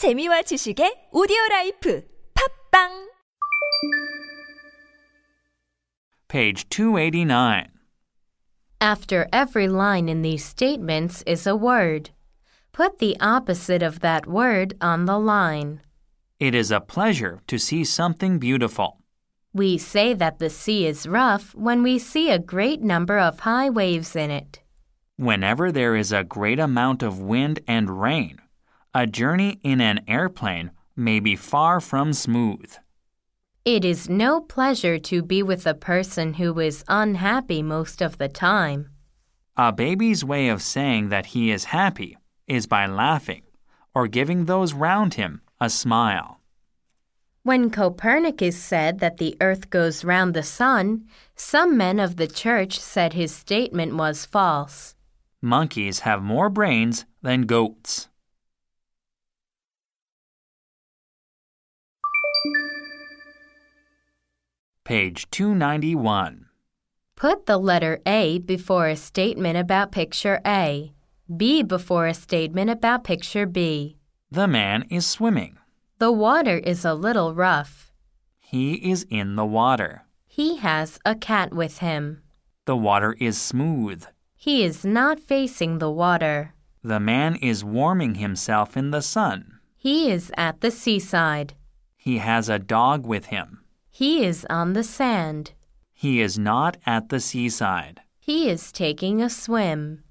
재미와 지식의 오디오 라이프 팝빵 Page 289. After every line in these statements is a word. Put the opposite of that word on the line. It is a pleasure to see something beautiful. We say that the sea is rough when we see a great number of high waves in it. Whenever there is a great amount of wind and rain, a journey in an airplane may be far from smooth. It is no pleasure to be with a person who is unhappy most of the time. A baby's way of saying that he is happy is by laughing or giving those round him a smile. When Copernicus said that the earth goes round the sun, some men of the church said his statement was false. Monkeys have more brains than goats. Page 291. Put the letter A before a statement about picture A, B before a statement about picture B. The man is swimming. The water is a little rough. He is in the water. He has a cat with him. The water is smooth. He is not facing the water. The man is warming himself in the sun. He is at the seaside. He has a dog with him. He is on the sand. He is not at the seaside. He is taking a swim.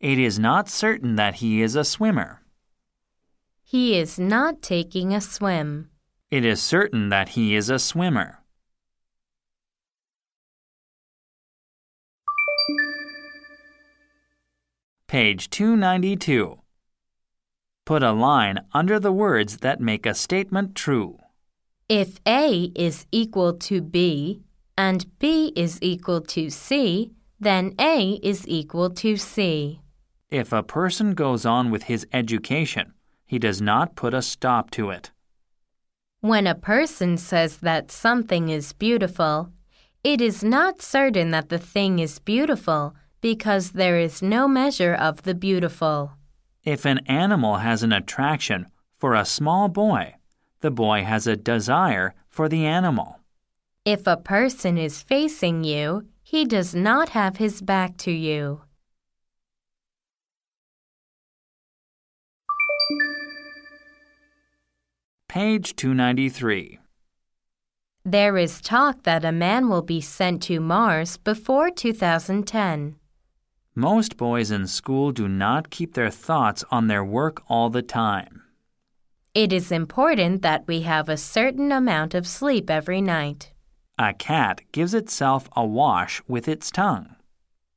It is not certain that he is a swimmer. He is not taking a swim. It is certain that he is a swimmer. Page 292. Put a line under the words that make a statement true. If A is equal to B and B is equal to C, then A is equal to C. If a person goes on with his education, he does not put a stop to it. When a person says that something is beautiful, it is not certain that the thing is beautiful because there is no measure of the beautiful. If an animal has an attraction for a small boy, the boy has a desire for the animal. If a person is facing you, he does not have his back to you. Page 293. There is talk that a man will be sent to Mars before 2010. Most boys in school do not keep their thoughts on their work all the time. It is important that we have a certain amount of sleep every night. A cat gives itself a wash with its tongue.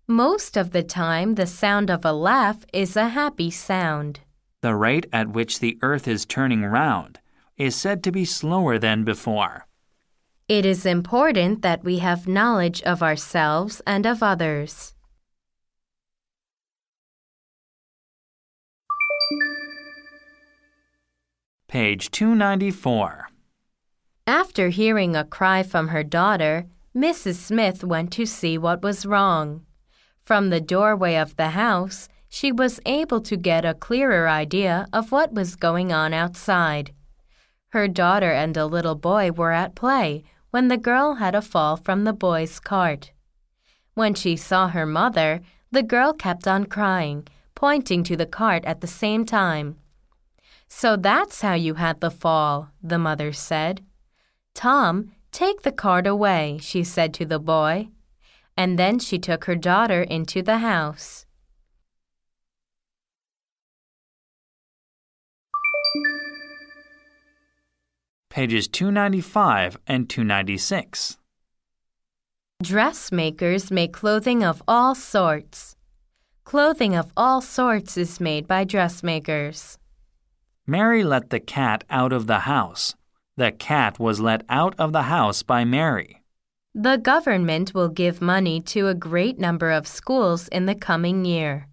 Most of the time, the sound of a laugh is a happy sound. The rate at which the earth is turning round is said to be slower than before. It is important that we have knowledge of ourselves and of others. Page 294. After hearing a cry from her daughter, Mrs. Smith went to see what was wrong. From the doorway of the house, she was able to get a clearer idea of what was going on outside. Her daughter and a little boy were at play when the girl had a fall from the boy's cart. When she saw her mother, the girl kept on crying, pointing to the cart at the same time. So that's how you had the fall, the mother said. Tom, take the cart away, she said to the boy. And then she took her daughter into the house. Pages 295 and 296. Dressmakers make clothing of all sorts. Clothing of all sorts is made by dressmakers. Mary let the cat out of the house. The cat was let out of the house by Mary. The government will give money to a great number of schools in the coming year.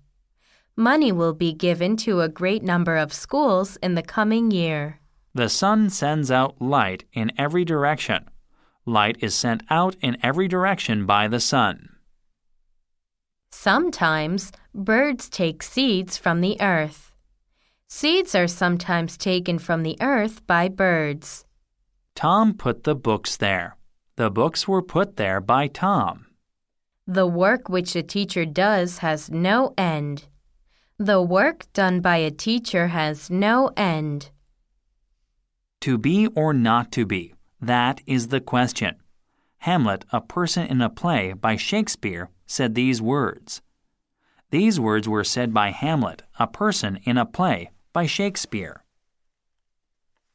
Money will be given to a great number of schools in the coming year. The sun sends out light in every direction. Light is sent out in every direction by the sun. Sometimes birds take seeds from the earth. Seeds are sometimes taken from the earth by birds. Tom put the books there. The books were put there by Tom. The work which a teacher does has no end. The work done by a teacher has no end. To be or not to be, that is the question. Hamlet, a person in a play by Shakespeare, said these words. These words were said by Hamlet, a person in a play by Shakespeare.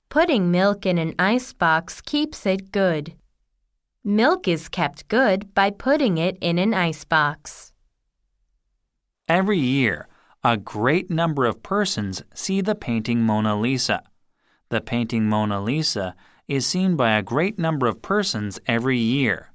Putting milk in an icebox keeps it good. Milk is kept good by putting it in an icebox. Every year, a great number of persons see the painting Mona Lisa. The painting Mona Lisa is seen by a great number of persons every year.